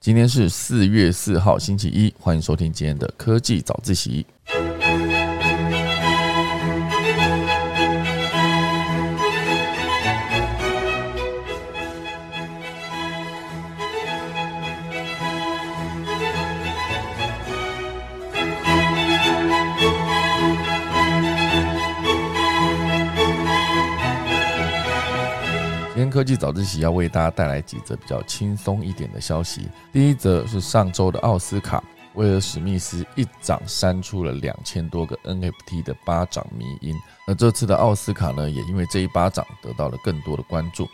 今天是四月四号，星期一，欢迎收听今天的科技早自习。科技早自习要为大家带来几则比较轻松一点的消息。第一则是上周的奥斯卡，威尔史密斯一掌扇出了两千多个 NFT 的巴掌迷音。那这次的奥斯卡呢，也因为这一巴掌得到了更多的关注。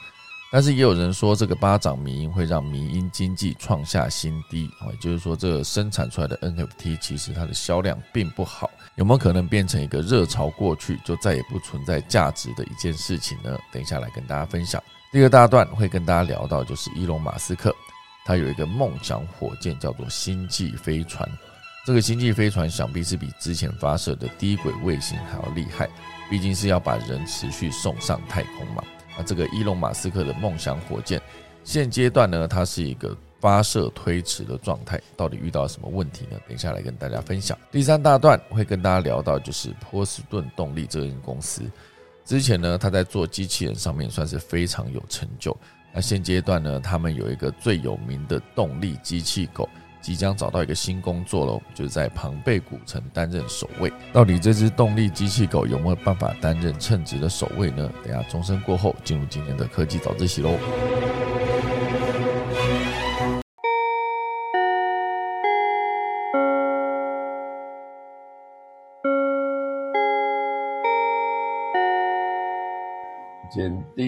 但是也有人说，这个巴掌迷音会让迷音经济创下新低啊，也就是说，这生产出来的 NFT 其实它的销量并不好，有没有可能变成一个热潮过去就再也不存在价值的一件事情呢？等一下来跟大家分享。第二大段会跟大家聊到，就是伊隆马斯克，他有一个梦想火箭叫做星际飞船。这个星际飞船想必是比之前发射的低轨卫星还要厉害，毕竟是要把人持续送上太空嘛。那这个伊隆马斯克的梦想火箭，现阶段呢，它是一个发射推迟的状态，到底遇到什么问题呢？等下来跟大家分享。第三大段会跟大家聊到，就是波士顿动力这间公司。之前呢，他在做机器人上面算是非常有成就。那现阶段呢，他们有一个最有名的动力机器狗，即将找到一个新工作喽，就是在庞贝古城担任守卫。到底这只动力机器狗有没有办法担任称职的守卫呢？等下钟声过后，进入今天的科技早自习喽。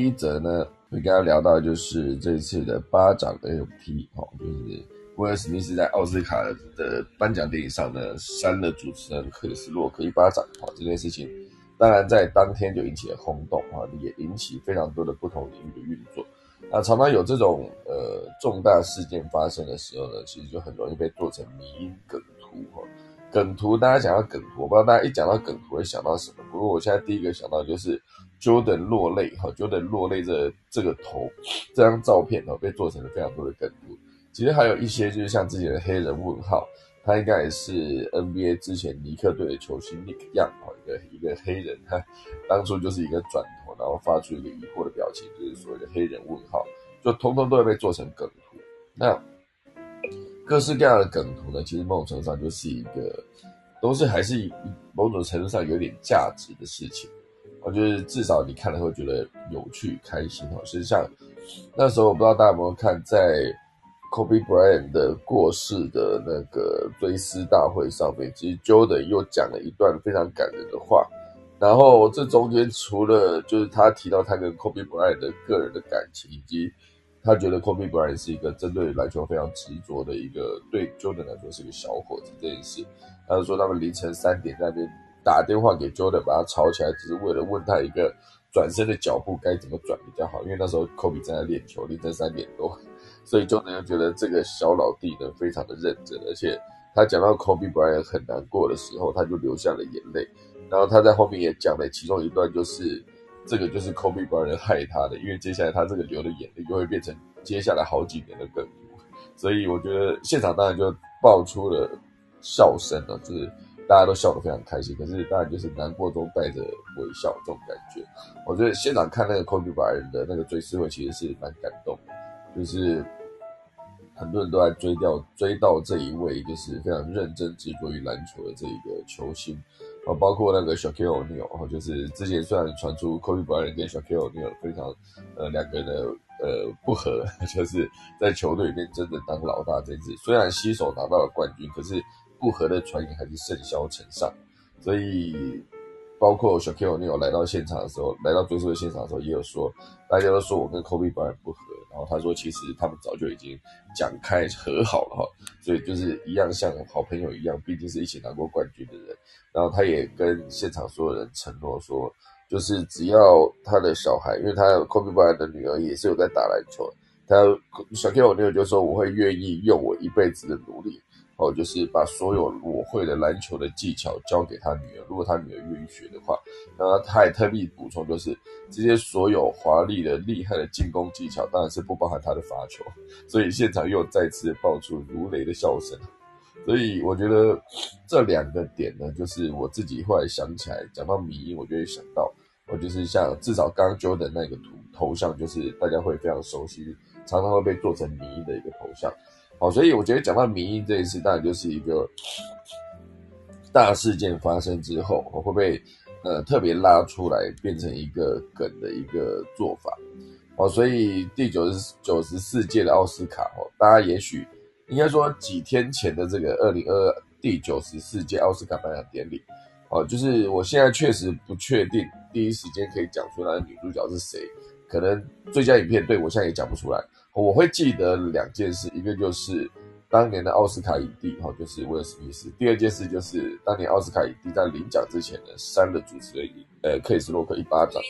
一则呢，会跟大家聊到就是这次的巴掌 NFT 哦，就是威尔史密斯在奥斯卡的颁奖典礼上呢，扇了主持人克里斯洛克一巴掌哦，这件事情当然在当天就引起了轰动啊，也引起非常多的不同领域的运作。那常常有这种呃重大事件发生的时候呢，其实就很容易被做成迷因梗图哈。梗图大家讲到梗图，我不知道大家一讲到梗图会想到什么，不过我现在第一个想到就是。Jordan 落泪哈，Jordan 落泪这这个头，这张照片哈被做成了非常多的梗图。其实还有一些就是像之前的黑人问号，他应该也是 NBA 之前尼克队的球星 Nick Young 哈，一个一个黑人，他当初就是一个转头，然后发出一个疑惑的表情，就是所谓的黑人问号，就通通都会被做成梗图。那各式各样的梗图呢，其实某种程度上就是一个，都是还是某种程度上有点价值的事情。我觉得至少你看了会觉得有趣、开心哦。实际上，那时候我不知道大家有没有看，在 Kobe Bryant 的过世的那个追思大会上面，其实 Jordan 又讲了一段非常感人的话。然后这中间除了就是他提到他跟 Kobe Bryant 的个人的感情，以及他觉得 Kobe Bryant 是一个针对篮球非常执着的一个，对 Jordan 来说是个小伙子这件事。他就说他们凌晨三点在那边。打电话给 Jordan 把他吵起来，只是为了问他一个转身的脚步该怎么转比较好。因为那时候 Kobe 正在练球，凌晨三点多，所以 Jordan 就觉得这个小老弟呢非常的认真，而且他讲到 Kobe Bryant 很难过的时候，他就流下了眼泪。然后他在后面也讲了其中一段，就是这个就是 Kobe Bryant 害他的，因为接下来他这个流的眼泪就会变成接下来好几年的梗。所以我觉得现场当然就爆出了笑声了，就是。大家都笑得非常开心，可是当然就是难过中带着微笑这种感觉。我觉得现场看那个 Kobe Bryant 的那个追思会，其实是蛮感动的，就是很多人都在追掉追到这一位，就是非常认真执着于篮球的这一个球星啊，包括那个 Shaquille O'Neal，就是之前虽然传出 Kobe Bryant 跟 Shaquille O'Neal 非常呃两个人的呃不和，就是在球队里面真的当老大这件事，虽然携手拿到了冠军，可是。不和的传言还是甚嚣尘上，所以包括小 Q 你有来到现场的时候，来到追思的现场的时候，也有说，大家都说我跟 Kobe Bryant 不和，然后他说其实他们早就已经讲开和好了哈，所以就是一样像好朋友一样，毕竟是一起拿过冠军的人，然后他也跟现场所有人承诺说，就是只要他的小孩，因为他 Kobe Bryant 的女儿也是有在打篮球，他小 K 我女友就说我会愿意用我一辈子的努力。哦，就是把所有我会的篮球的技巧教给他女儿，如果他女儿愿意学的话，那他也特地补充，就是这些所有华丽的、厉害的进攻技巧，当然是不包含他的罚球，所以现场又再次爆出如雷的笑声。所以我觉得这两个点呢，就是我自己后来想起来，讲到迷音，我就会想到，我就是像至少刚 Jo 的那个图头像，就是大家会非常熟悉，常常会被做成迷音的一个头像。好，所以我觉得讲到民意这一次，当然就是一个大事件发生之后，我会被呃特别拉出来，变成一个梗的一个做法。哦，所以第九十九十四届的奥斯卡，哦，大家也许应该说几天前的这个二零二第九十四届奥斯卡颁奖典礼，哦，就是我现在确实不确定第一时间可以讲出来的女主角是谁，可能最佳影片对我现在也讲不出来。我会记得两件事，一个就是当年的奥斯卡影帝，哈，就是威尔史密斯；第二件事就是当年奥斯卡影帝在领奖之前呢，扇了主持人，呃，克里斯洛克一巴掌，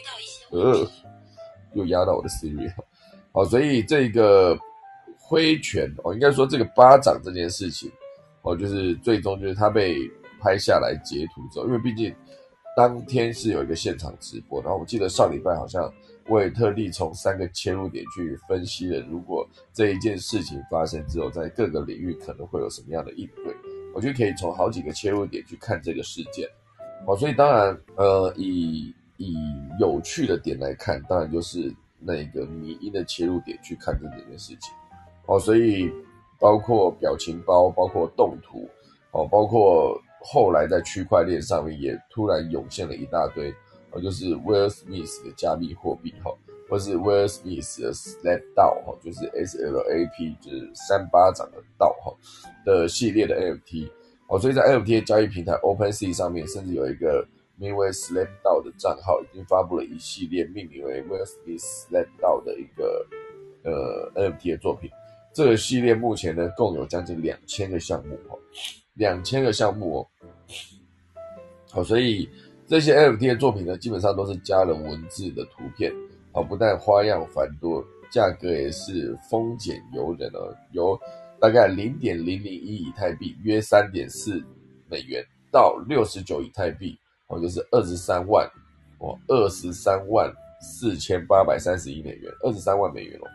呃，又压到我的 Siri，好，所以这个挥拳，哦，应该说这个巴掌这件事情，哦，就是最终就是他被拍下来截图之后，因为毕竟当天是有一个现场直播，然后我记得上礼拜好像。我也特地从三个切入点去分析了，如果这一件事情发生之后，在各个领域可能会有什么样的应对，我觉得可以从好几个切入点去看这个事件。哦，所以当然，呃，以以有趣的点来看，当然就是那个迷因的切入点去看这件事情。哦，所以包括表情包，包括动图，哦，包括后来在区块链上面也突然涌现了一大堆。哦，就是 Will Smith 的加密货币哈，或是 Will Smith 的 Slap 道哈，就是 S L A P，就是三巴掌的道哈的系列的 NFT 哦，所以在 NFT 交易平台 OpenSea 上面，甚至有一个名为 Slap 道的账号，已经发布了一系列命名为 Will Smith Slap 道的一个呃 NFT 的作品。这个系列目前呢，共有将近两千个项目哈，两千个项目哦，好，所以。这些 NFT 的作品呢，基本上都是加了文字的图片，啊，不但花样繁多，价格也是丰俭由人哦，由大概零点零零一以太币，约三点四美元，到六十九以太币，哦，就是二十三万，哦，二十三万四千八百三十一美元，二十三万美元哦，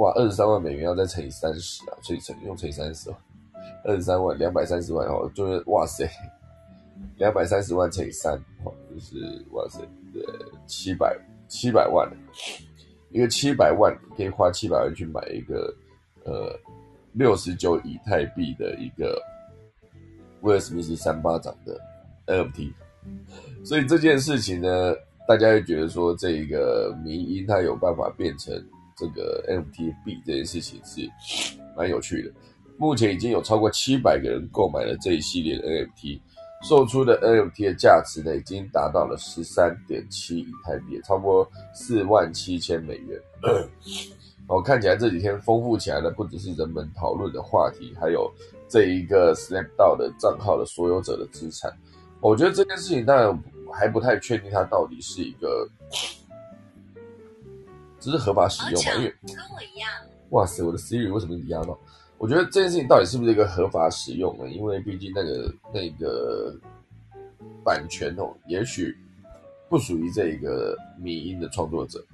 哇，二十三万美元要再乘以三十啊，所以乘用乘以三十哦，二十三万两百三十万哦，就是哇塞。两百三十万乘以三，哦，就是哇塞，呃，七百七百万，一个七百万可以花七百万去买一个，呃，六十九以太币的一个威尔史密斯三巴掌的 NFT，所以这件事情呢，大家会觉得说，这个迷因它有办法变成这个 NFT 币这件事情是蛮有趣的。目前已经有超过七百个人购买了这一系列的 NFT。售出的 NFT 的价值呢，已经达到了十三点七以太币，超过四万七千美元。哦，看起来这几天丰富起来的不只是人们讨论的话题，还有这一个 Snap 到的账号的所有者的资产。我觉得这件事情当然还不太确定，它到底是一个只是合法使用嘛？因为跟我一样。哇塞，我的 Siri 为什么一压到？我觉得这件事情到底是不是一个合法使用呢？因为毕竟那个那个版权哦，也许不属于这个迷音的创作者，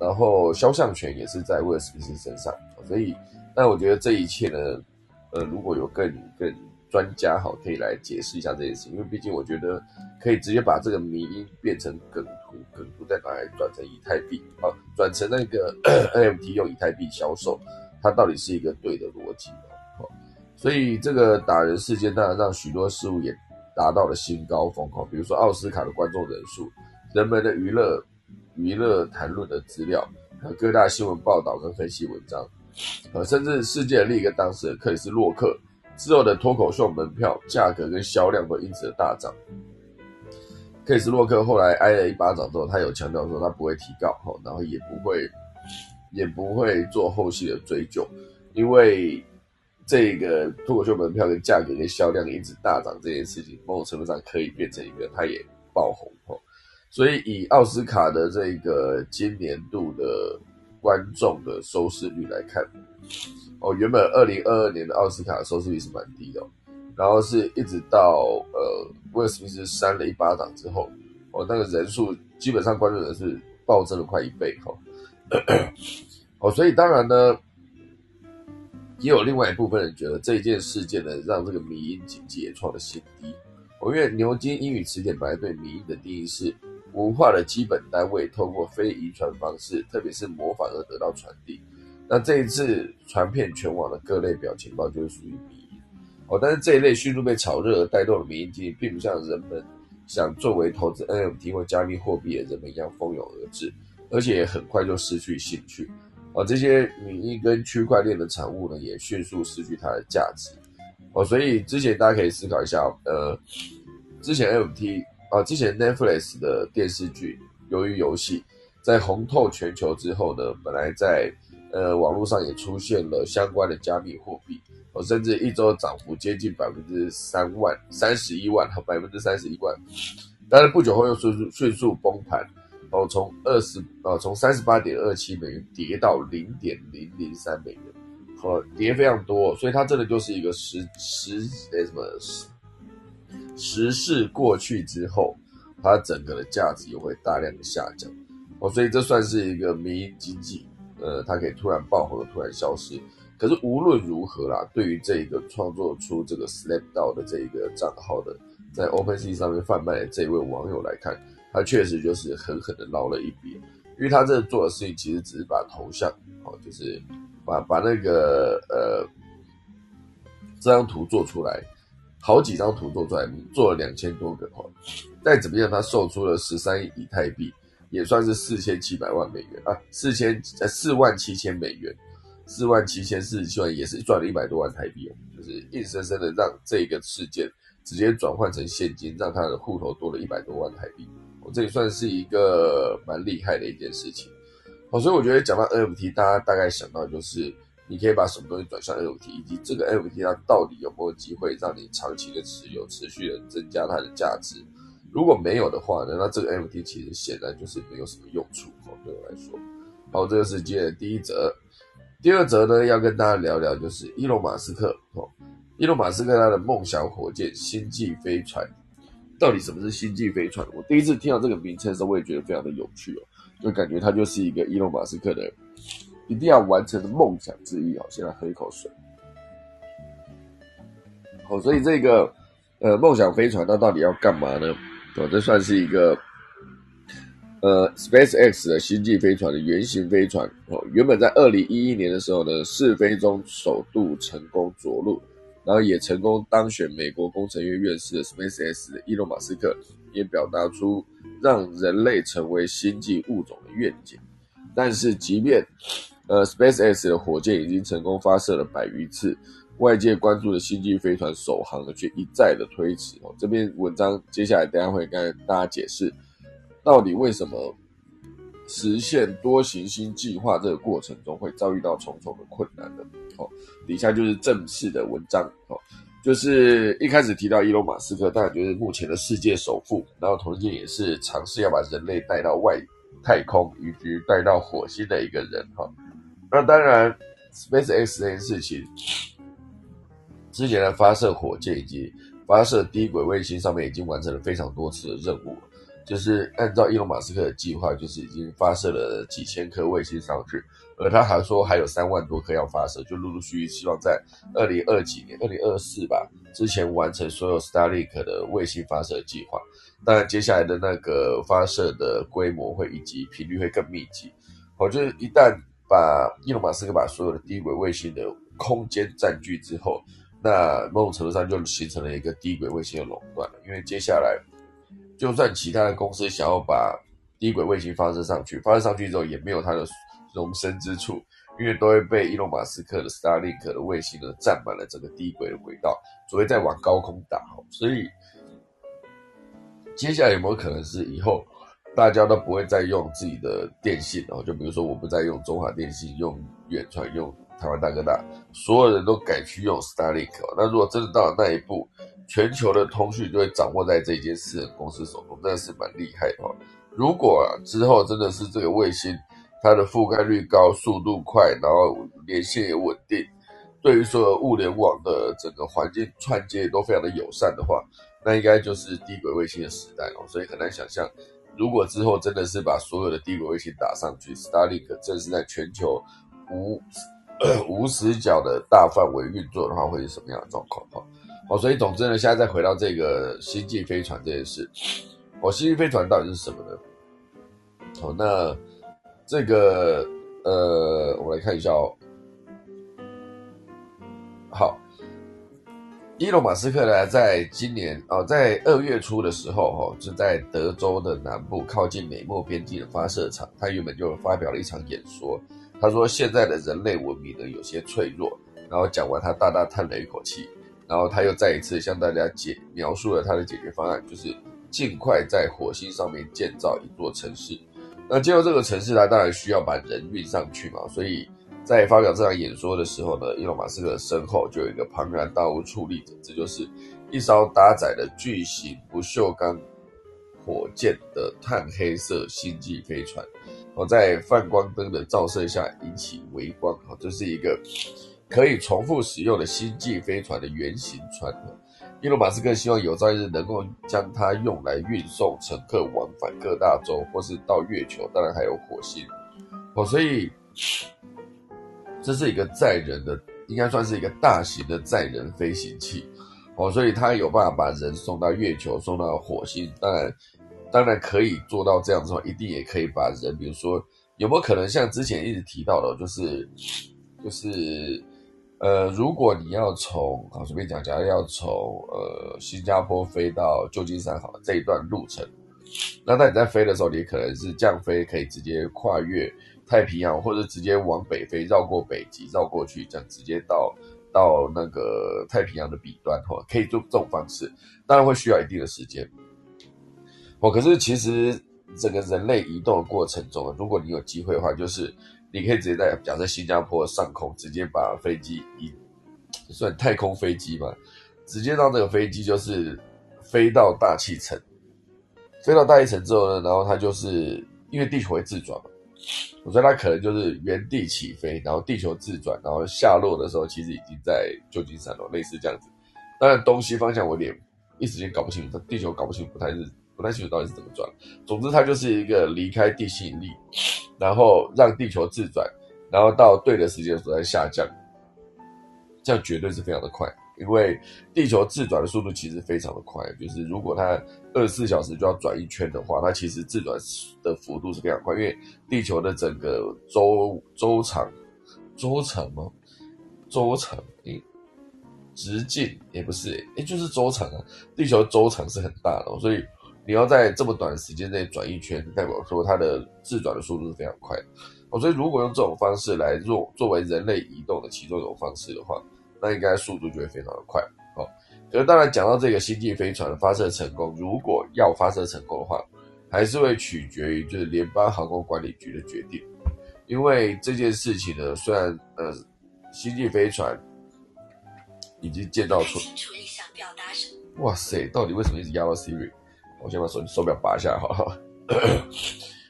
然后肖像权也是在威尔史密斯身上，所以，那我觉得这一切呢，呃，如果有更更专家哈，可以来解释一下这件事，因为毕竟我觉得可以直接把这个迷音变成梗图，梗图再拿来转成以太币啊，转成那个 NFT 用以太币销售。它到底是一个对的逻辑哦，所以这个打人事件当然让许多事物也达到了新高峰哦，比如说奥斯卡的观众人数、人们的娱乐娱乐谈论的资料和、各大新闻报道跟分析文章，呃，甚至世界的另一个当事人克里斯洛克之后的脱口秀门票价格跟销量都因此大涨。克里斯洛克后来挨了一巴掌之后，他有强调说他不会提告哈，然后也不会。也不会做后续的追究，因为这个脱口秀门票的价格跟销量一直大涨，这件事情某种程度上可以变成一个他也爆红哦。所以以奥斯卡的这个今年度的观众的收视率来看，哦，原本二零二二年的奥斯卡收视率是蛮低的，然后是一直到呃威尔史密斯扇了一巴掌之后，哦，那个人数基本上观众人是暴增了快一倍哈，哦，哦所以当然呢，也有另外一部分人觉得这一件事件呢，让这个迷音经济也创了新低。我因为牛津英语词典本来对迷音的定义是。文化的基本单位通过非遗传方式，特别是模仿而得到传递。那这一次传遍全网的各类表情包就是属于迷音哦。但是这一类迅速被炒热而带动的迷音经济，并不像人们想作为投资 NFT 或加密货币的人们一样蜂拥而至，而且也很快就失去兴趣。哦，这些名义跟区块链的产物呢，也迅速失去它的价值。哦，所以之前大家可以思考一下，呃，之前 NFT。啊，之前 Netflix 的电视剧《鱿鱼游戏》在红透全球之后呢，本来在呃网络上也出现了相关的加密货币，哦，甚至一周涨幅接近百分之三万三十一万和百分之三十一万，但是不久后又迅速迅速崩盘，哦，从二十呃从三十八点二七美元跌到零点零零三美元，和跌非常多，所以它真的就是一个时时诶什么时。时势过去之后，它整个的价值又会大量的下降哦，所以这算是一个民营经济，呃，它可以突然爆红，突然消失。可是无论如何啦，对于这个创作出这个 Slap 到的这一个账号的，在 OpenSea 上面贩卖的这一位网友来看，他确实就是狠狠的捞了一笔，因为他这做的事情其实只是把头像哦，就是把把那个呃这张图做出来。好几张图做出来，做了两千多个哈，再怎么样，他售出了十三亿以太币，也算是四千七百万美元啊，四千呃四万七千美元，四万七千四十七万也是赚了一百多万台币哦，就是硬生生的让这个事件直接转换成现金，让他的户头多了一百多万台币，这也算是一个蛮厉害的一件事情，好，所以我觉得讲到 NFT，大家大概想到就是。你可以把什么东西转向 NFT，以及这个 NFT 它到底有没有机会让你长期的持有，持续的增加它的价值？如果没有的话呢，那这个 NFT 其实显然就是没有什么用处哦。对我来说，好，这个是今天的第一则。第二则呢，要跟大家聊聊就是伊隆马斯克哦，伊隆马斯克他的梦想火箭星际飞船，到底什么是星际飞船？我第一次听到这个名称的时候，我也觉得非常的有趣哦，就感觉它就是一个伊隆马斯克的。一定要完成的梦想之一哦！先来喝一口水。好，所以这个呃梦想飞船它到底要干嘛呢？哦，这算是一个呃 SpaceX 的星际飞船的原型飞船哦。原本在二零一一年的时候呢，试飞中首度成功着陆，然后也成功当选美国工程院院士的 SpaceX 的伊隆马斯克也表达出让人类成为星际物种的愿景。但是即便呃，SpaceX 的火箭已经成功发射了百余次，外界关注的星际飞船首航呢，却一再的推迟。哦，这篇文章接下来等下会跟大家解释，到底为什么实现多行星计划这个过程中会遭遇到重重的困难的？哦，底下就是正式的文章。哦，就是一开始提到伊隆马斯克，当然就是目前的世界首富，然后同时也是尝试要把人类带到外太空，以及带到火星的一个人。哈。那当然，SpaceX 这件事情，之前的发射火箭以及发射低轨卫星上面已经完成了非常多次的任务了。就是按照伊隆马斯克的计划，就是已经发射了几千颗卫星上去，而他还说还有三万多颗要发射，就陆陆续续希望在二零二几年、二零二四吧之前完成所有 Starlink 的卫星发射计划。当然，接下来的那个发射的规模会以及频率会更密集。我就是一旦把伊隆马斯克把所有的低轨卫星的空间占据之后，那某种程度上就形成了一个低轨卫星的垄断了。因为接下来，就算其他的公司想要把低轨卫星发射上去，发射上去之后也没有它的容身之处，因为都会被伊隆马斯克的 Starlink 的卫星呢占满了整个低轨的轨道，只会再往高空打。所以，接下来有没有可能是以后？大家都不会再用自己的电信哦，就比如说我不再用中华电信，用远传，用台湾大哥大，所有人都改去用 Starlink。那如果真的到了那一步，全球的通讯就会掌握在这间私人公司手中，真的是蛮厉害的。如果之后真的是这个卫星它的覆盖率高，速度快，然后连线也稳定，对于所有物联网的整个环境串接都非常的友善的话，那应该就是低轨卫星的时代哦。所以很难想象，如果之后真的是把所有的低轨卫星打上去，Starlink 正是在全球无 无死角的大范围运作的话，会是什么样的状况？哈，哦，所以总之呢，现在再回到这个星际飞船这件事，哦，星际飞船到底是什么呢？好，那。这个呃，我来看一下哦。好，伊隆马斯克呢，在今年哦，在二月初的时候，哈，是在德州的南部靠近美墨边境的发射场，他原本就发表了一场演说。他说，现在的人类文明呢有些脆弱。然后讲完，他大大叹了一口气。然后他又再一次向大家解描述了他的解决方案，就是尽快在火星上面建造一座城市。那进入这个城市，他当然需要把人运上去嘛，所以在发表这场演说的时候呢，伊隆马斯克的身后就有一个庞然大物矗立着，这就是一艘搭载了巨型不锈钢火箭的碳黑色星际飞船，我，在泛光灯的照射下引起微光，哦，这是一个可以重复使用的星际飞船的原型船。伊隆马斯克希望有朝一日能够将它用来运送乘客往返各大洲，或是到月球，当然还有火星。哦，所以这是一个载人的，应该算是一个大型的载人飞行器。哦，所以它有办法把人送到月球，送到火星。当然，当然可以做到这样子的话，一定也可以把人，比如说有没有可能像之前一直提到的，就是就是。呃，如果你要从啊随便讲讲，要从呃新加坡飞到旧金山，好这一段路程，那当你在飞的时候，你可能是降飞，可以直接跨越太平洋，或者直接往北飞，绕过北极，绕过去，这样直接到到那个太平洋的彼端，哈，可以做这种方式，当然会需要一定的时间。哦，可是其实整个人类移动的过程中，如果你有机会的话，就是。你可以直接在假设新加坡上空直接把飞机移，算太空飞机嘛，直接让这个飞机就是飞到大气层，飞到大气层之后呢，然后它就是因为地球会自转嘛，我觉得它可能就是原地起飞，然后地球自转，然后下落的时候其实已经在旧金山了，类似这样子。当然东西方向我有点一时间搞不清楚，地球搞不清楚，不太是。不太清楚到底是怎么转，总之它就是一个离开地心引力，然后让地球自转，然后到对的时间所在下降，这样绝对是非常的快，因为地球自转的速度其实非常的快，就是如果它二十四小时就要转一圈的话，它其实自转的幅度是非常快，因为地球的整个周周长，周长吗？周长，诶，直径也不是，诶，就是周长啊，地球周长是很大的，所以。你要在这么短的时间内转一圈，代表说它的自转的速度是非常快的。哦，所以如果用这种方式来做作为人类移动的其中一种方式的话，那应该速度就会非常的快。哦，可是当然讲到这个星际飞船的发射成功，如果要发射成功的话，还是会取决于就是联邦航空管理局的决定。因为这件事情呢，虽然呃星际飞船已经建造出，哇塞，到底为什么一直压到 Siri？我先把手手表拔下来，哈。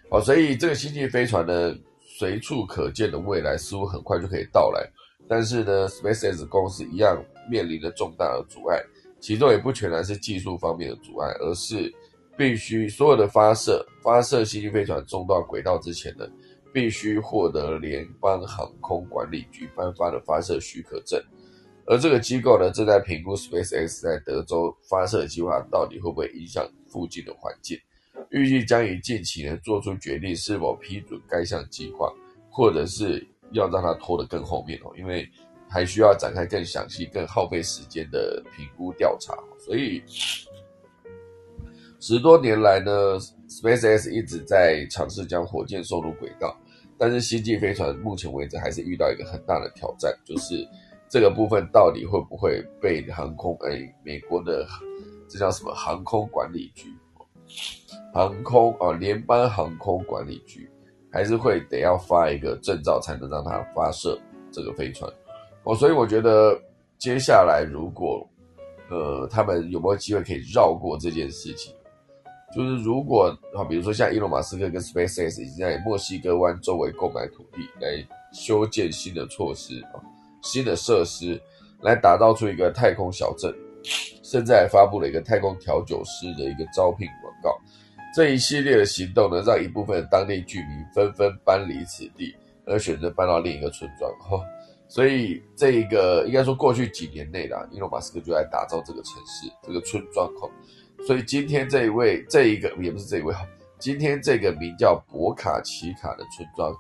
好，所以这个星际飞船呢，随处可见的未来似乎很快就可以到来。但是呢，SpaceX 公司一样面临着重大的阻碍，其中也不全然是技术方面的阻碍，而是必须所有的发射发射星际飞船送到轨道之前呢，必须获得联邦航空管理局颁发的发射许可证。而这个机构呢，正在评估 SpaceX 在德州发射计划到底会不会影响附近的环境，预计将于近期呢做出决定是否批准该项计划，或者是要让它拖得更后面哦，因为还需要展开更详细、更耗费时间的评估调查。所以十多年来呢，SpaceX 一直在尝试将火箭送入轨道，但是星际飞船目前为止还是遇到一个很大的挑战，就是。这个部分到底会不会被航空诶美国的这叫什么航空管理局？航空啊，联邦航空管理局还是会得要发一个证照才能让它发射这个飞船哦。所以我觉得接下来如果呃他们有没有机会可以绕过这件事情，就是如果啊，比如说像伊隆马斯克跟 SpaceX 已经在墨西哥湾周围购买土地来修建新的措施啊，新的设施来打造出一个太空小镇，现在发布了一个太空调酒师的一个招聘广告。这一系列的行动呢，让一部分当地居民纷纷搬离此地，而选择搬到另一个村庄。哈，所以这一个应该说过去几年内啦，伊隆马斯克就在打造这个城市、这个村庄。哈。所以今天这一位，这一个也不是这一位哈，今天这个名叫博卡奇卡的村庄，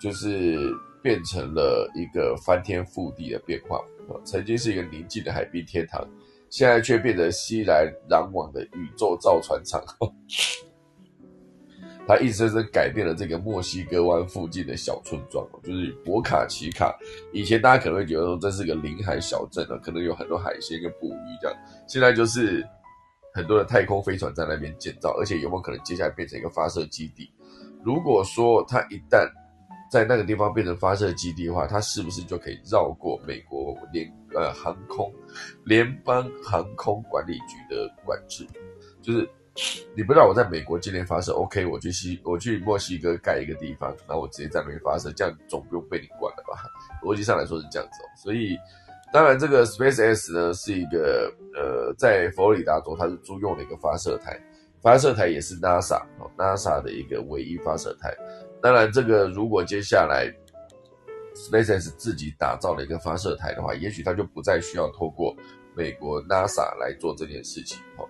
就是变成了一个翻天覆地的变化曾经是一个宁静的海滨天堂，现在却变成熙来攘往的宇宙造船厂。它硬生生改变了这个墨西哥湾附近的小村庄，就是博卡奇卡。以前大家可能会觉得说这是个临海小镇啊，可能有很多海鲜跟捕鱼这样，现在就是。很多的太空飞船在那边建造，而且有没有可能接下来变成一个发射基地？如果说它一旦在那个地方变成发射基地的话，它是不是就可以绕过美国联呃航空联邦航空管理局的管制？就是你不让我在美国境内发射，OK，我去西我去墨西哥盖一个地方，然后我直接在那边发射，这样总不用被你管了吧？逻辑上来说是这样子哦，所以。当然，这个 SpaceX 呢是一个呃，在佛罗里达州它是租用的一个发射台，发射台也是 NASA 哦，NASA 的一个唯一发射台。当然，这个如果接下来 SpaceX 自己打造了一个发射台的话，也许它就不再需要透过美国 NASA 来做这件事情哦。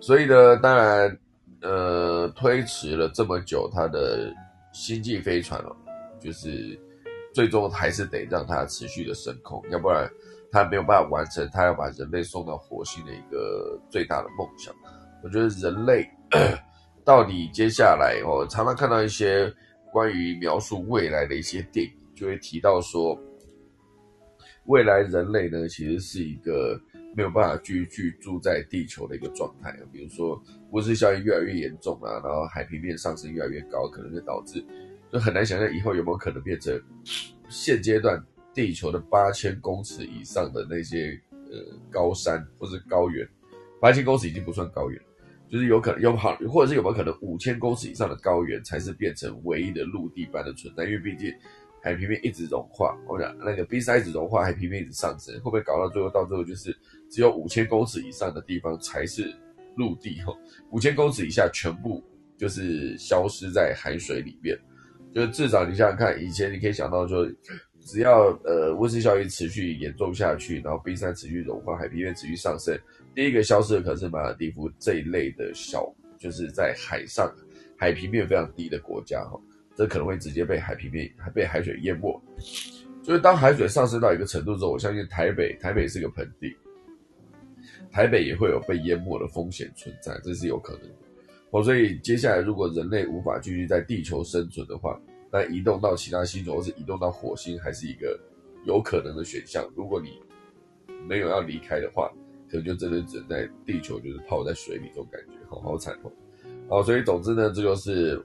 所以呢，当然呃，推迟了这么久，它的星际飞船哦，就是。最终还是得让它持续的升空，要不然它没有办法完成它要把人类送到火星的一个最大的梦想。我觉得人类到底接下来，我常常看到一些关于描述未来的一些电影，就会提到说，未来人类呢其实是一个没有办法继续住在地球的一个状态。比如说温室效应越来越严重啊，然后海平面上升越来越高，可能就导致。就很难想象以后有没有可能变成现阶段地球的八千公尺以上的那些呃高山或者高原，八千公尺已经不算高原了就是有可能有好，或者是有没有可能五千公尺以上的高原才是变成唯一的陆地般的存在？因为毕竟海平面一直融化，我讲那个冰山一直融化，海平面一直上升，会不会搞到最后到最后就是只有五千公尺以上的地方才是陆地？哈，五千公尺以下全部就是消失在海水里面。就至少你想想看，以前你可以想到说，只要呃温室效应持续严重下去，然后冰山持续融化，海平面持续上升，第一个消失的可能是马尔蒂夫这一类的小，就是在海上海平面非常低的国家哈，这可能会直接被海平面被海水淹没。就是当海水上升到一个程度之后，我相信台北台北是个盆地，台北也会有被淹没的风险存在，这是有可能的。哦，所以接下来如果人类无法继续在地球生存的话，那移动到其他星球或是移动到火星还是一个有可能的选项。如果你没有要离开的话，可能就真的只能在地球就是泡在水里这种感觉，好好惨哦。好，所以总之呢，这就是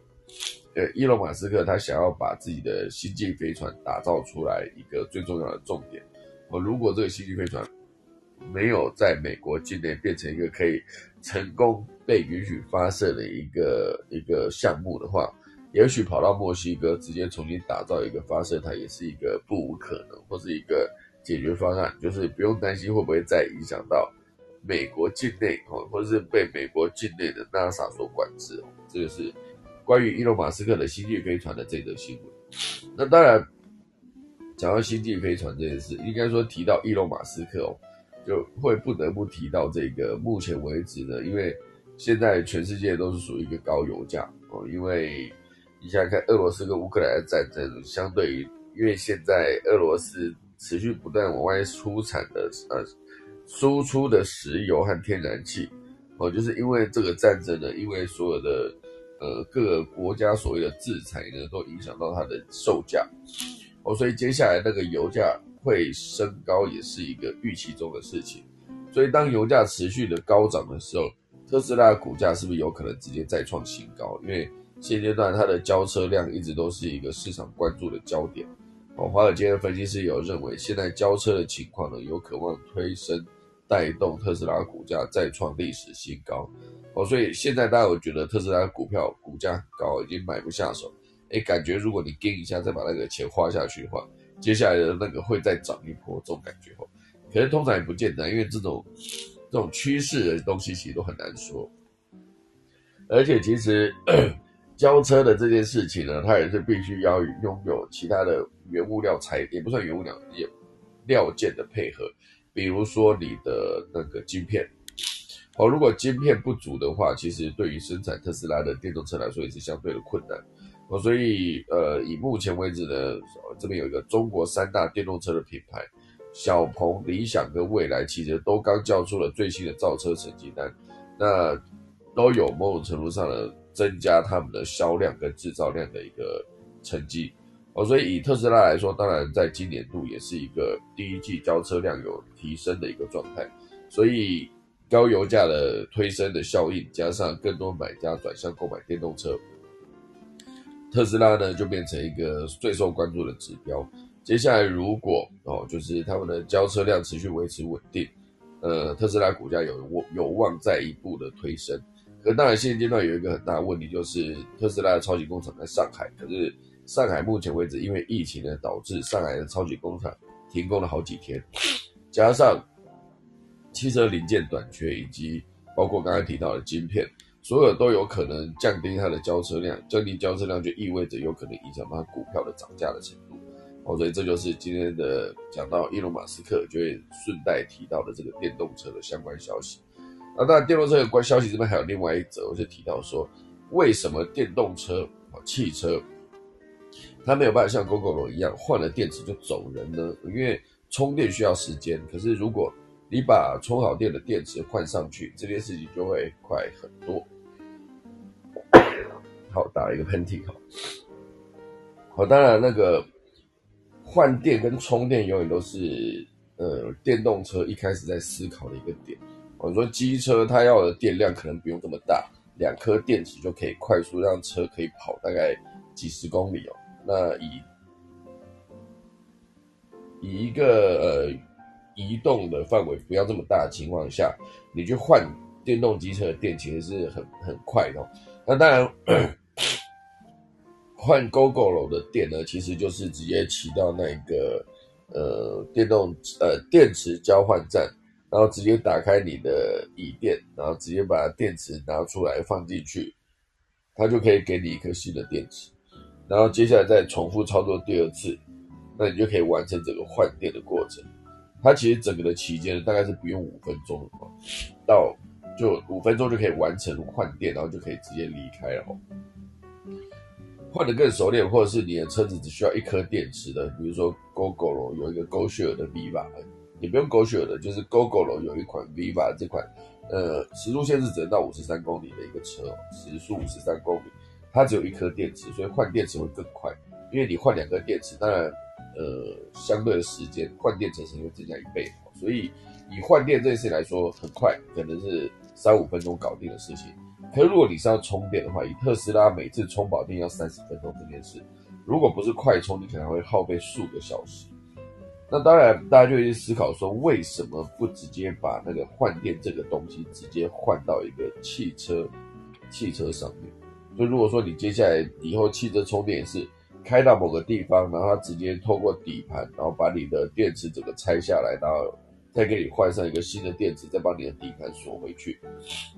呃，伊隆马斯克他想要把自己的星际飞船打造出来一个最重要的重点。哦，如果这个星际飞船没有在美国境内变成一个可以成功。被允许发射的一个一个项目的话，也许跑到墨西哥直接重新打造一个发射台，也是一个不无可能，或是一个解决方案，就是不用担心会不会再影响到美国境内哦，或者是被美国境内的 NASA 所管制哦。这个是关于伊隆马斯克的星际飞船的这则新闻。那当然，讲到星际飞船这件事，应该说提到伊隆马斯克哦，就会不得不提到这个目前为止呢，因为现在全世界都是属于一个高油价哦，因为你想想看，俄罗斯跟乌克兰的战争，相对于因为现在俄罗斯持续不断往外出产的呃输出的石油和天然气哦，就是因为这个战争呢，因为所有的呃各个国家所谓的制裁呢，都影响到它的售价哦，所以接下来那个油价会升高，也是一个预期中的事情。所以当油价持续的高涨的时候，特斯拉股价是不是有可能直接再创新高？因为现阶段它的交车量一直都是一个市场关注的焦点。哦，华尔街的分析师有认为，现在交车的情况呢，有渴望推升带动特斯拉股价再创历史新高。哦，所以现在大家有觉得特斯拉股票股价很高，已经买不下手。哎，感觉如果你跟一下，再把那个钱花下去的话，接下来的那个会再涨一波，这种感觉哦。可是通常也不见得，因为这种这种趋势的东西其实都很难说。而且其实交车的这件事情呢，它也是必须要拥有其他的原物料材，也不算原物料，也料件的配合，比如说你的那个晶片。哦，如果晶片不足的话，其实对于生产特斯拉的电动车来说也是相对的困难。哦，所以呃，以目前为止呢，这边有一个中国三大电动车的品牌，小鹏、理想跟蔚来，其实都刚交出了最新的造车成绩单，那都有某种程度上的增加他们的销量跟制造量的一个成绩。哦，所以以特斯拉来说，当然在今年度也是一个第一季交车量有提升的一个状态，所以。高油价的推升的效应，加上更多买家转向购买电动车，特斯拉呢就变成一个最受关注的指标。接下来如果哦，就是他们的交车量持续维持稳定，呃，特斯拉股价有望有望再一步的推升。可当然现阶段有一个很大的问题，就是特斯拉的超级工厂在上海，可是上海目前为止因为疫情呢，导致上海的超级工厂停工了好几天，加上。汽车零件短缺，以及包括刚才提到的晶片，所有都有可能降低它的交车量。降低交车量就意味着有可能影响它股票的涨价的程度。哦，所以这就是今天的讲到伊隆马斯克，就会顺带提到的这个电动车的相关消息。那当然，电动车的关消息这边还有另外一则，我就提到说，为什么电动车啊汽车它没有办法像 GoGo 一样换了电池就走人呢？因为充电需要时间，可是如果你把充好电的电池换上去，这件事情就会快很多。好，打一个喷嚏，好。好，当然那个换电跟充电永远都是呃电动车一开始在思考的一个点。我说机车它要的电量可能不用这么大，两颗电池就可以快速让车可以跑大概几十公里哦。那以以一个呃。移动的范围不要这么大的情况下，你去换电动机车的电其实是很很快的。那当然，换 GoGo 的电呢，其实就是直接骑到那个呃电动呃电池交换站，然后直接打开你的椅垫，然后直接把电池拿出来放进去，它就可以给你一颗新的电池，然后接下来再重复操作第二次，那你就可以完成整个换电的过程。它其实整个的期间大概是不用五分钟，到就五分钟就可以完成换电，然后就可以直接离开了。换的更熟练，或者是你的车子只需要一颗电池的，比如说 GoGo 有一个 GoShare 的笔吧也不用 GoShare 的，就是 gogol 有一款 Viva 这款，呃，时速限制只能到五十三公里的一个车，时速五十三公里，它只有一颗电池，所以换电池会更快，因为你换两颗电池，当然。呃，相对的时间换电池时间会增加一倍，所以以换电这件事来说，很快可能是三五分钟搞定的事情。可如果你是要充电的话，以特斯拉每次充饱电要三十分钟这件事，如果不是快充，你可能会耗费数个小时。那当然，大家就会思考说，为什么不直接把那个换电这个东西直接换到一个汽车汽车上面？就如果说你接下来以后汽车充电是。开到某个地方，然后它直接透过底盘，然后把你的电池整个拆下来，然后再给你换上一个新的电池，再把你的底盘锁回去。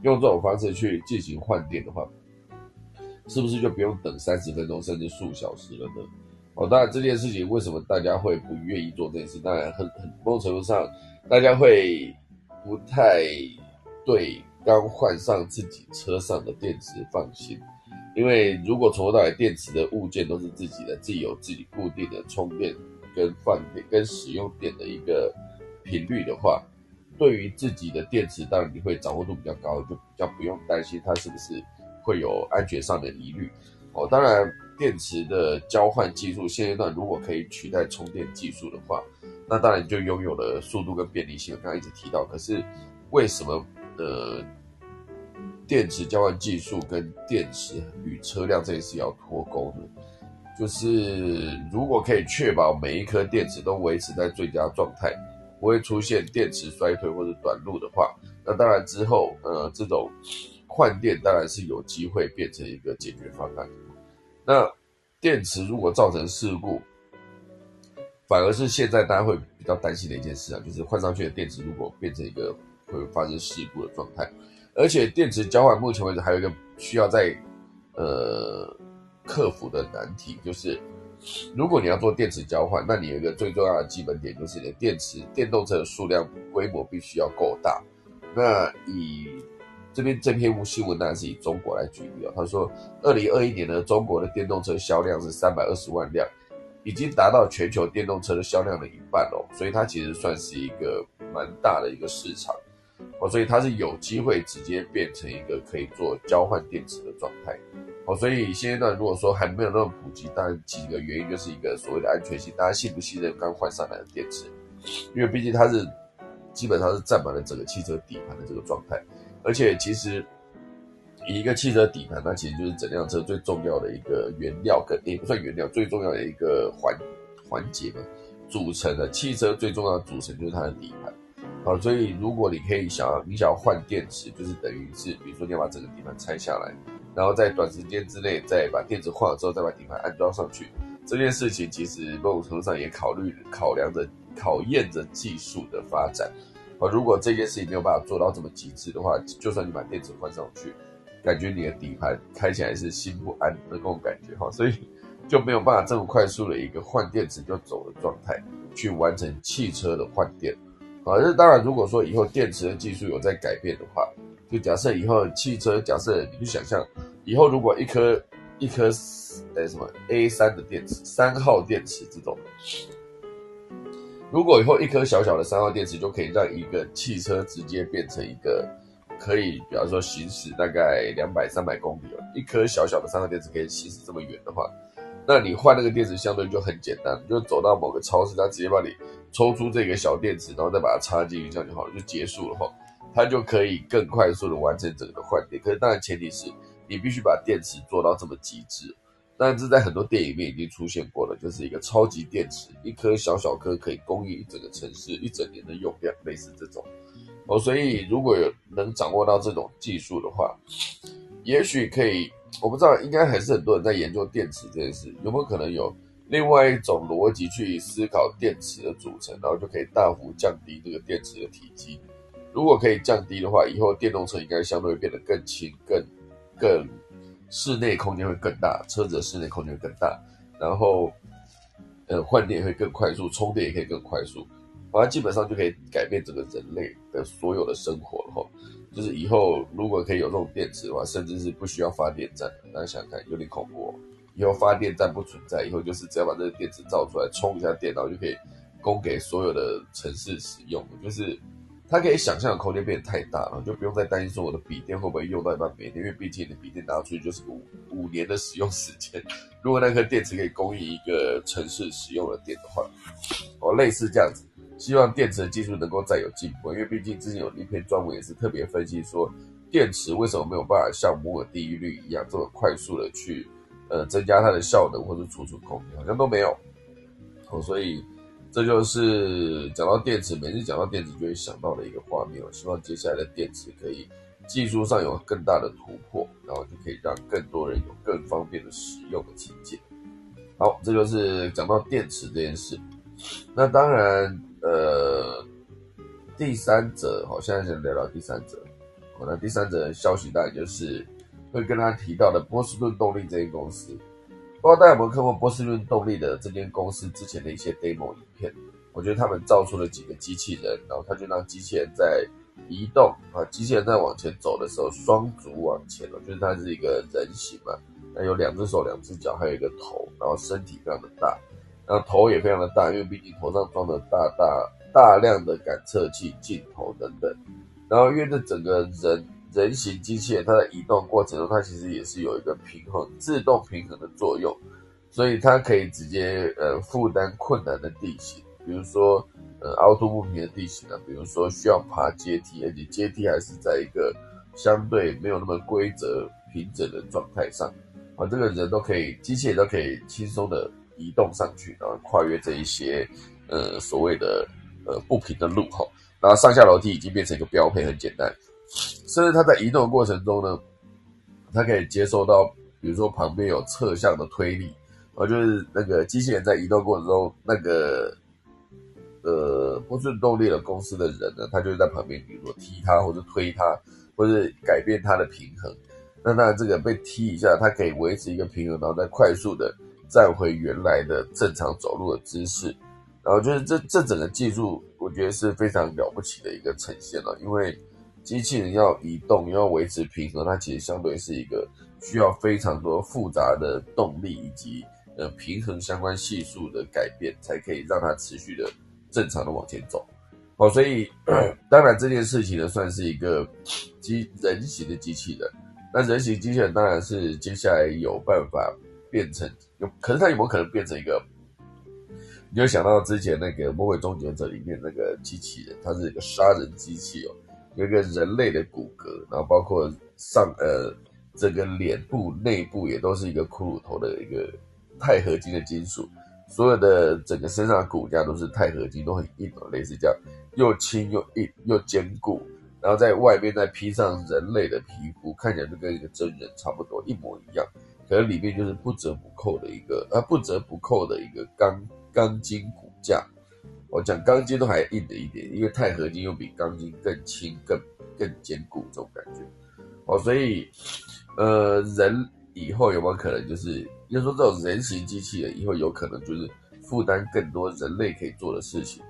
用这种方式去进行换电的话，是不是就不用等三十分钟甚至数小时了呢？哦，当然这件事情为什么大家会不愿意做这件事？当然很很某种程度上，大家会不太对刚换上自己车上的电池放心。因为如果从头到尾电池的物件都是自己的，自己有自己固定的充电跟放电跟使用电的一个频率的话，对于自己的电池，当然你会掌握度比较高，就比较不用担心它是不是会有安全上的疑虑。哦，当然电池的交换技术现阶段如果可以取代充电技术的话，那当然就拥有了速度跟便利性。刚刚一直提到，可是为什么呃？电池交换技术跟电池与车辆这件事要脱钩呢，就是如果可以确保每一颗电池都维持在最佳状态，不会出现电池衰退或者短路的话，那当然之后呃这种换电当然是有机会变成一个解决方案。那电池如果造成事故，反而是现在大家会比较担心的一件事啊，就是换上去的电池如果变成一个会发生事故的状态，而且电池交换目前为止还有一个需要在呃克服的难题，就是如果你要做电池交换，那你有一个最重要的基本点就是你的电池电动车的数量规模必须要够大。那以这边这篇无新闻当然是以中国来举例哦，他说二零二一年呢，中国的电动车销量是三百二十万辆。已经达到全球电动车的销量的一半哦，所以它其实算是一个蛮大的一个市场哦，所以它是有机会直接变成一个可以做交换电池的状态哦，所以现阶段如果说还没有那么普及，当然几个原因就是一个所谓的安全性，大家信不信任刚换上来的电池，因为毕竟它是基本上是占满了整个汽车底盘的这个状态，而且其实。一个汽车底盘，它其实就是整辆车最重要的一个原料，跟也不算原料，最重要的一个环环节嘛，组成的汽车最重要的组成就是它的底盘。好，所以如果你可以想要你想要换电池，就是等于是，比如说你要把整个底盘拆下来，然后在短时间之内再把电池换了之后，再把底盘安装上去，这件事情其实某种程度上也考虑考量着考验着技术的发展。好，如果这件事情没有办法做到这么极致的话，就算你把电池换上去。感觉你的底盘开起来是心不安的那种感觉哈，所以就没有办法这么快速的一个换电池就走的状态去完成汽车的换电啊。这当然，如果说以后电池的技术有在改变的话，就假设以后汽车，假设你就想象以后如果一颗一颗诶什么 A 三的电池，三号电池这种，如果以后一颗小小的三号电池就可以让一个汽车直接变成一个。可以，比方说行驶大概两百、三百公里哦，一颗小小的三号电池可以行驶这么远的话，那你换那个电池相对就很简单，就走到某个超市，它直接帮你抽出这个小电池，然后再把它插进去，这样就好了，就结束了哈。它就可以更快速的完成整个换电。可是当然前提是你必须把电池做到这么极致。但是在很多电影里面已经出现过了，就是一个超级电池，一颗小小颗可以供应一整个城市一整年的用量，类似这种。哦，所以如果有能掌握到这种技术的话，也许可以，我不知道，应该还是很多人在研究电池这件事，有没有可能有另外一种逻辑去思考电池的组成，然后就可以大幅降低这个电池的体积。如果可以降低的话，以后电动车应该相对会变得更轻、更更室内空间会更大，车子的室内空间会更大，然后呃换电会更快速，充电也可以更快速。反正基本上就可以改变整个人类的所有的生活了哈。就是以后如果可以有这种电池的话，甚至是不需要发电站，大家想想看，有点恐怖。哦以后发电站不存在，以后就是只要把这个电池造出来，充一下电然后就可以供给所有的城市使用。就是它可以想象的空间变得太大了，就不用再担心说我的笔电会不会用到一半没电，因为毕竟你的笔电拿出去就是五五年的使用时间。如果那颗电池可以供应一个城市使用的电的话，哦，类似这样子。希望电池的技术能够再有进步，因为毕竟之前有一篇专文也是特别分析说，电池为什么没有办法像摩尔定律一样这么快速的去呃增加它的效能或者储存空间，好像都没有。哦，所以这就是讲到电池，每次讲到电池就会想到的一个画面。我希望接下来的电池可以技术上有更大的突破，然后就可以让更多人有更方便的使用的情节。好，这就是讲到电池这件事。那当然。呃，第三者，好，现在先聊聊第三者。好，那第三者的消息当然就是会跟他提到的波士顿动力这间公司。不知道大家有没有看过波士顿动力的这间公司之前的一些 demo 影片？我觉得他们造出了几个机器人，然后他就让机器人在移动啊，机器人在往前走的时候双足往前了，就是它是一个人形嘛，那有两只手、两只脚，还有一个头，然后身体非常的大。然后头也非常的大，因为毕竟头上装了大大大量的感测器、镜头等等。然后因为这整个人人形机器人，它在移动过程中，它其实也是有一个平衡、自动平衡的作用，所以它可以直接呃负担困难的地形，比如说呃凹凸不平的地形啊，比如说需要爬阶梯，而且阶梯还是在一个相对没有那么规则平整的状态上，啊，这个人都可以，机器人都可以轻松的。移动上去，然后跨越这一些呃所谓的呃不平的路哈，然后上下楼梯已经变成一个标配，很简单。甚至它在移动过程中呢，它可以接受到，比如说旁边有侧向的推力，哦，就是那个机器人在移动过程中，那个呃不顺动力的公司的人呢，他就是在旁边，比如说踢它或者推它，或者改变它的平衡。那那这个被踢一下，它可以维持一个平衡，然后再快速的站回原来的正常走路的姿势。然后就是这这整个技术，我觉得是非常了不起的一个呈现了。因为机器人要移动，要维持平衡，它其实相对是一个需要非常多复杂的动力以及呃平衡相关系数的改变，才可以让它持续的正常的往前走。哦，所以 当然这件事情呢，算是一个机人形的机器人。那人形机器人当然是接下来有办法变成有，可是它有没有可能变成一个？你就想到之前那个《魔鬼终结者》里面那个机器人，它是一个杀人机器哦，有一个人类的骨骼，然后包括上呃这个脸部内部也都是一个骷髅头的一个钛合金的金属，所有的整个身上的骨架都是钛合金，都很硬哦，类似这样又轻又硬又坚固。然后在外面再披上人类的皮肤，看起来就跟一个真人差不多，一模一样。可是里面就是不折不扣的一个，呃，不折不扣的一个钢钢筋骨架。我讲钢筋都还硬的一点，因为钛合金又比钢筋更轻、更更坚固这种感觉。哦，所以，呃，人以后有没有可能就是，就说这种人形机器人以后有可能就是负担更多人类可以做的事情？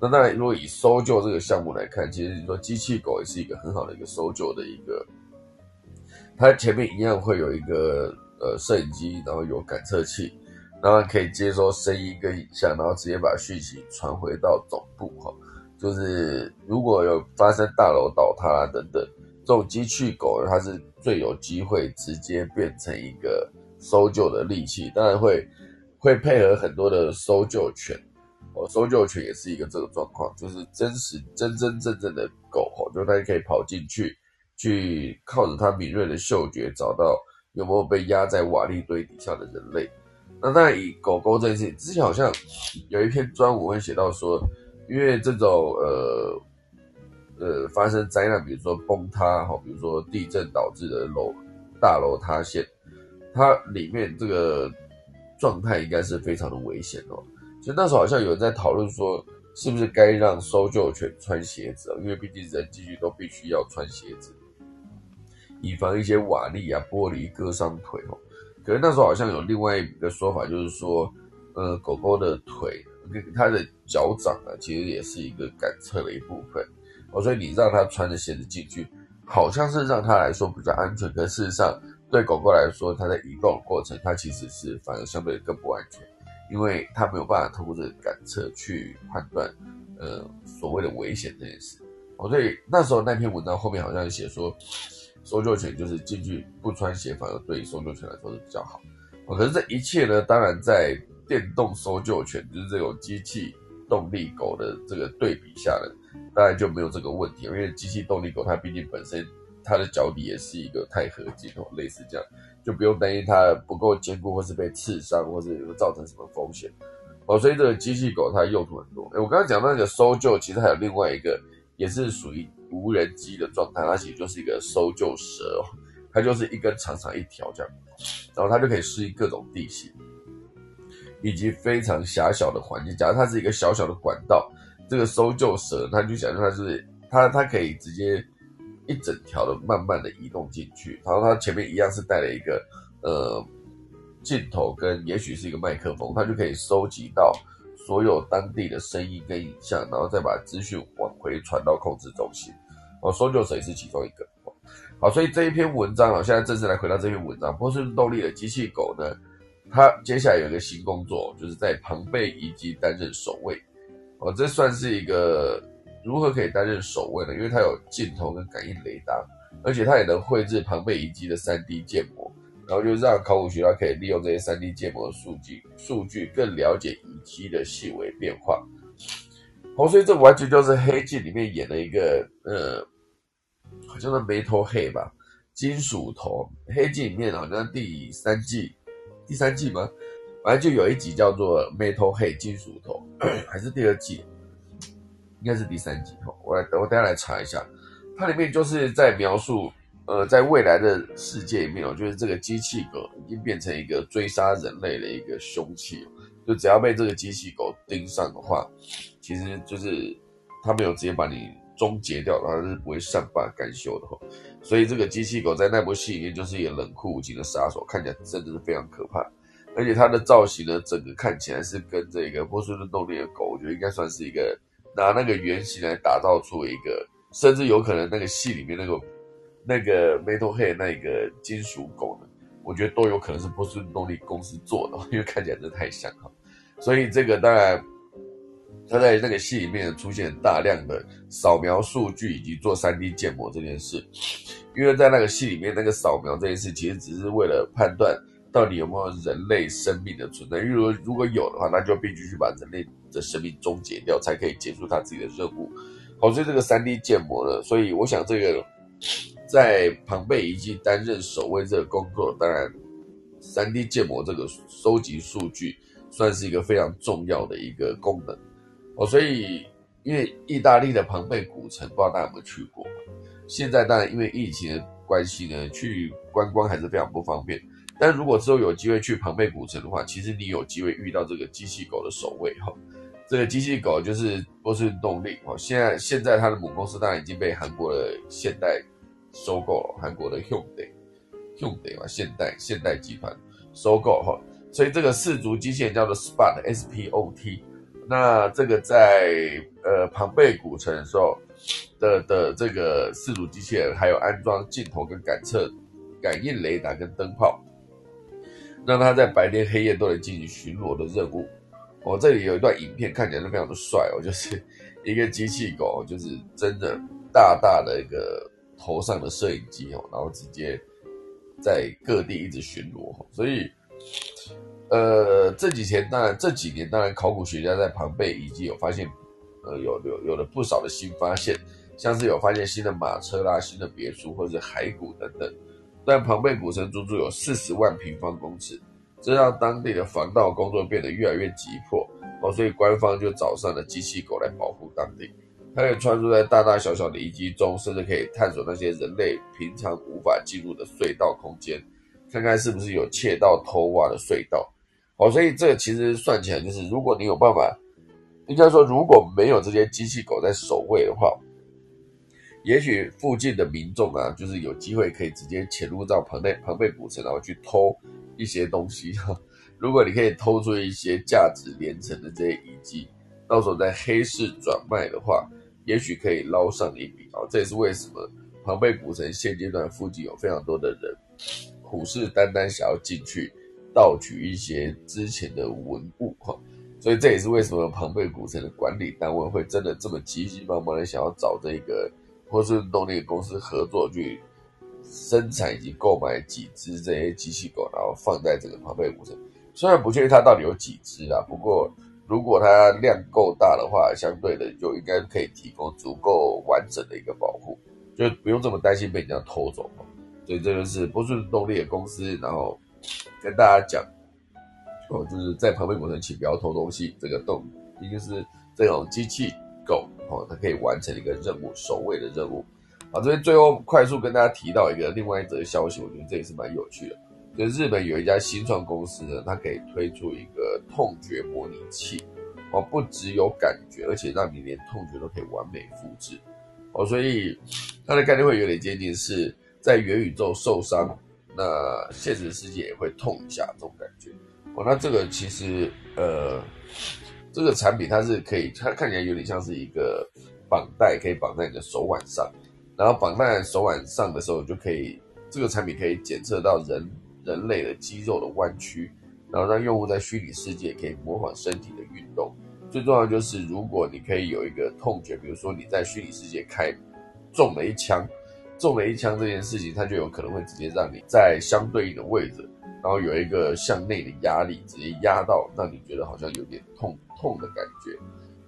那当然，如果以搜救这个项目来看，其实你说机器狗也是一个很好的一个搜救的一个，它前面一样会有一个呃摄影机，然后有感测器，然后可以接收声音跟影像，然后直接把讯息传回到总部哈。就是如果有发生大楼倒塌等等，这种机器狗它是最有机会直接变成一个搜救的利器，当然会会配合很多的搜救犬。哦，搜救犬也是一个这个状况，就是真实真真正正的狗吼，就是它可以跑进去，去靠着它敏锐的嗅觉找到有没有被压在瓦砾堆底下的人类。那当然以狗狗这件事情，之前好像有一篇专文会写到说，因为这种呃呃发生灾难，比如说崩塌哈，比如说地震导致的楼大楼塌陷，它里面这个状态应该是非常的危险哦。其实那时候好像有人在讨论说，是不是该让搜救犬穿鞋子因为毕竟人进去都必须要穿鞋子，以防一些瓦砾啊、玻璃割伤腿哦。可是那时候好像有另外一个说法，就是说，呃，狗狗的腿跟它的脚掌啊，其实也是一个感测的一部分哦。所以你让它穿着鞋子进去，好像是让它来说比较安全，可事实上对狗狗来说，它在移动的过程，它其实是反而相对更不安全。因为它没有办法通过这个感测去判断，呃，所谓的危险这件事。哦，所以那时候那篇文章后面好像写说，搜救犬就是进去不穿鞋，反而对搜救犬来说是比较好。哦，可是这一切呢，当然在电动搜救犬就是这种机器动力狗的这个对比下呢，当然就没有这个问题，因为机器动力狗它毕竟本身它的脚底也是一个钛合金哦，类似这样。就不用担心它不够坚固，或是被刺伤，或是造成什么风险哦。所以这个机器狗它用途很多。哎，我刚刚讲那个搜救，其实还有另外一个，也是属于无人机的状态，它其实就是一个搜救蛇。它就是一根长长一条这样，然后它就可以适应各种地形，以及非常狭小的环境。假如它是一个小小的管道，这个搜救蛇，它就想象它是它它可以直接。一整条的慢慢的移动进去，然后它前面一样是带了一个呃镜头跟也许是一个麦克风，它就可以收集到所有当地的声音跟影像，然后再把资讯往回传到控制中心。哦，搜救者也是其中一个。好，所以这一篇文章啊，现在正式来回到这篇文章，波士顿动力的机器狗呢，它接下来有一个新工作，就是在庞贝遗迹担任守卫。哦，这算是一个。如何可以担任守卫呢？因为它有镜头跟感应雷达，而且它也能绘制庞贝遗迹的 3D 建模，然后就让考古学家可以利用这些 3D 建模的数据，数据更了解遗迹的细微变化。好，所以这完全就是黑镜里面演的一个，呃，好像是眉头黑吧，金属头。黑镜里面好像第三季，第三季吗？反正就有一集叫做眉头黑金属头，还是第二季？应该是第三集。我来，我等下来查一下，它里面就是在描述，呃，在未来的世界里面哦，就是这个机器狗已经变成一个追杀人类的一个凶器，就只要被这个机器狗盯上的话，其实就是它没有直接把你终结掉的话，是不会善罢甘休的哈。所以这个机器狗在那部戏里面就是一个冷酷无情的杀手，看起来真的是非常可怕。而且它的造型呢，整个看起来是跟这个波士顿动力的狗，我觉得应该算是一个拿那个原型来打造出一个，甚至有可能那个戏里面那个那个 Metal Head 那个金属狗呢，我觉得都有可能是波士顿动力公司做的，因为看起来真的太像哈。所以这个当然，他在那个戏里面出现大量的扫描数据以及做 3D 建模这件事，因为在那个戏里面那个扫描这件事，其实只是为了判断。到底有没有人类生命的存在？因为如果有的话，那就必须去把人类的生命终结掉，才可以结束他自己的任务。好，所以这个三 D 建模呢，所以我想这个在庞贝遗迹担任守卫这个工作，当然三 D 建模这个收集数据算是一个非常重要的一个功能。哦，所以因为意大利的庞贝古城，不知道大家有没有去过？现在当然因为疫情的关系呢，去观光还是非常不方便。但如果之后有机会去庞贝古城的话，其实你有机会遇到这个机器狗的守卫哈。这个机器狗就是波士顿动力哦。现在现在它的母公司当然已经被韩国的现代收购了，韩国的 Hyundai，Hyundai 嘛，现代现代集团收购哈。所以这个四足机器人叫做 Spot S P O T。那这个在呃庞贝古城的时候的的这个四足机器人，还有安装镜头跟感测感应雷达跟灯泡。让它在白天黑夜都能进行巡逻的任务。我这里有一段影片，看起来是非常的帅哦，就是一个机器狗，就是真的大大的一个头上的摄影机哦，然后直接在各地一直巡逻。所以，呃，这几天当然这几年当然考古学家在庞贝已经有发现，呃，有有有了不少的新发现，像是有发现新的马车啦、新的别墅或者是骸骨等等。但庞贝古城足足有四十万平方公尺，这让当地的防盗工作变得越来越急迫哦，所以官方就找上了机器狗来保护当地。它可以穿梭在大大小小的遗迹中，甚至可以探索那些人类平常无法进入的隧道空间，看看是不是有窃盗偷挖的隧道。哦，所以这其实算起来就是，如果你有办法，应该说如果没有这些机器狗在守卫的话。也许附近的民众啊，就是有机会可以直接潜入到庞贝庞贝古城，然后去偷一些东西。如果你可以偷出一些价值连城的这些遗迹，到时候在黑市转卖的话，也许可以捞上一笔啊！这也是为什么庞贝古城现阶段附近有非常多的人虎视眈眈，想要进去盗取一些之前的文物哈。所以这也是为什么庞贝古城的管理单位会真的这么急急忙忙的想要找这个。波士顿动力公司合作去生产以及购买几只这些机器狗，然后放在这个庞贝古城。虽然不确定它到底有几只啊，不过如果它量够大的话，相对的就应该可以提供足够完整的一个保护，就不用这么担心被人家偷走嘛所以这就是波士顿动力的公司，然后跟大家讲哦，就是在庞贝古城请不要偷东西。这个动一定是这种机器狗。哦，它可以完成一个任务，守卫的任务。好，这边最后快速跟大家提到一个另外一则消息，我觉得这也是蛮有趣的。就日本有一家新创公司呢，它可以推出一个痛觉模拟器，哦，不只有感觉，而且让你连痛觉都可以完美复制。哦，所以它的概念会有点接近是在元宇宙受伤，那现实世界也会痛一下这种感觉。哦，那这个其实呃。这个产品它是可以，它看起来有点像是一个绑带，可以绑在你的手腕上，然后绑在手腕上的时候，就可以这个产品可以检测到人人类的肌肉的弯曲，然后让用户在虚拟世界可以模仿身体的运动。最重要就是，如果你可以有一个痛觉，比如说你在虚拟世界开中了一枪，中了一枪这件事情，它就有可能会直接让你在相对应的位置。然后有一个向内的压力，直接压到让你觉得好像有点痛痛的感觉。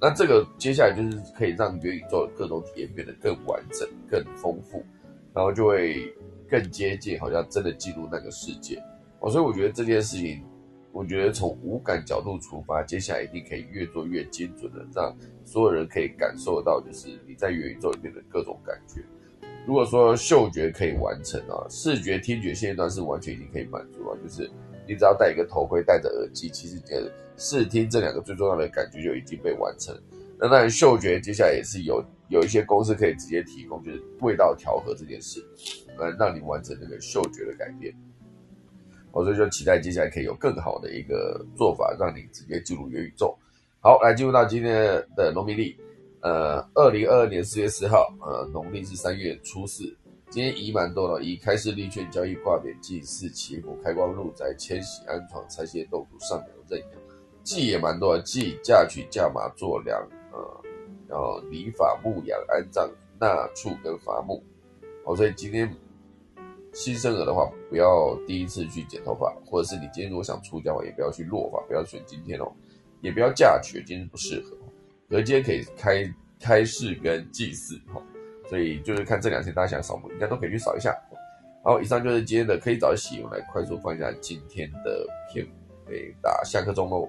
那这个接下来就是可以让元宇宙的各种体验变得更完整、更丰富，然后就会更接近，好像真的进入那个世界。哦，所以我觉得这件事情我觉得从五感角度出发，接下来一定可以越做越精准的，让所有人可以感受到，就是你在元宇宙里面的各种感觉。如果说嗅觉可以完成啊，视觉、听觉现阶段是完全已经可以满足了，就是你只要戴一个头盔、戴着耳机，其实呃视听这两个最重要的感觉就已经被完成。那当然，嗅觉接下来也是有有一些公司可以直接提供，就是味道调和这件事，来让你完成这个嗅觉的改变。我所以就期待接下来可以有更好的一个做法，让你直接进入元宇宙。好，来进入到今天的农民力，呃，二零二二年四月四号，呃，农历是三月初四。今天宜蛮多了，宜开市立券交易挂点祭祀祈福开光入宅迁徙安床拆卸斗土上梁认养。祭也蛮多的，祭嫁娶嫁马做梁，呃，然后礼法牧养安葬纳畜跟伐木。哦，所以今天。新生儿的话，不要第一次去剪头发，或者是你今天如果想出家的话，也不要去落发，不要选今天哦，也不要嫁娶，今天不适合。而今天可以开开市跟祭祀哈所以就是看这两天大家想扫墓应该都可以去扫一下。好以上就是今天的可以早起我们来快速放一下今天的片尾打下课钟喽